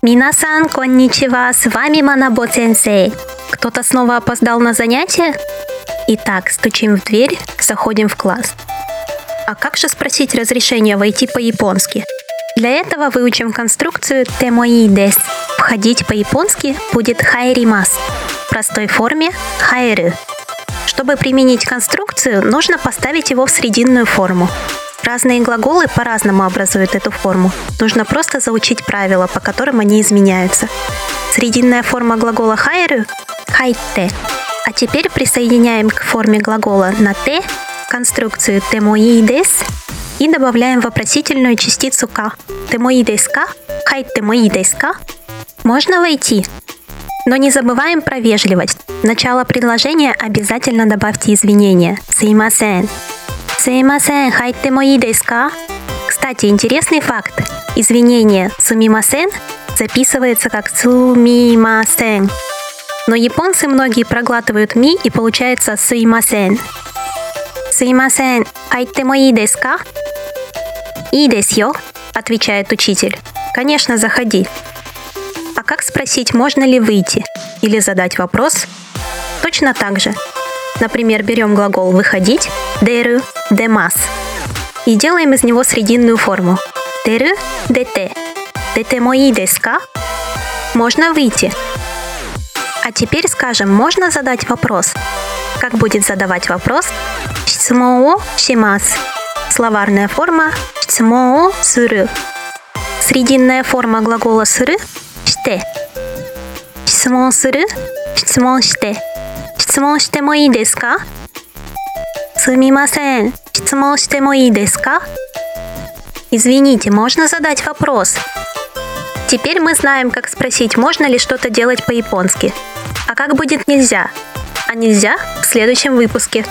Минасан, конничева, с вами Манабо Сенсей. Кто-то снова опоздал на занятие? Итак, стучим в дверь, заходим в класс. А как же спросить разрешение войти по-японски? Для этого выучим конструкцию темоидес. Входить по-японски будет хайримас. В простой форме хайры. Чтобы применить конструкцию, нужно поставить его в срединную форму. Разные глаголы по-разному образуют эту форму. Нужно просто заучить правила, по которым они изменяются. Срединная форма глагола хайру – хайте. А теперь присоединяем к форме глагола на «те» конструкцию темоидес и добавляем вопросительную частицу «ка». Темоидес ка? Хай темоидес ка? Можно войти? Но не забываем про вежливость. В начало предложения обязательно добавьте извинения. Сеймасен. Сеймасен, хайте мои деска. Кстати, интересный факт. Извинение сумимасен записывается как сумимасен. Но японцы многие проглатывают ми и получается суимасен. Суимасен, хайте мои деска? И десьё, отвечает учитель. Конечно, заходи. А как спросить, можно ли выйти? Или задать вопрос? Точно так же. Например, берем глагол «выходить» деру демас и делаем из него срединную форму деру дете. Дете мои деска? Можно выйти. А теперь скажем, можно задать вопрос? Как будет задавать вопрос? Шицумоо шимас. Словарная форма шицумоо суру. Срединная форма глагола суру ште. 質問する質問して質問してもいいですか すみません質問してもいいですか Извините, можно задать вопрос? Теперь мы знаем, как спросить, можно ли что-то делать по-японски. А как будет нельзя? А нельзя в следующем выпуске.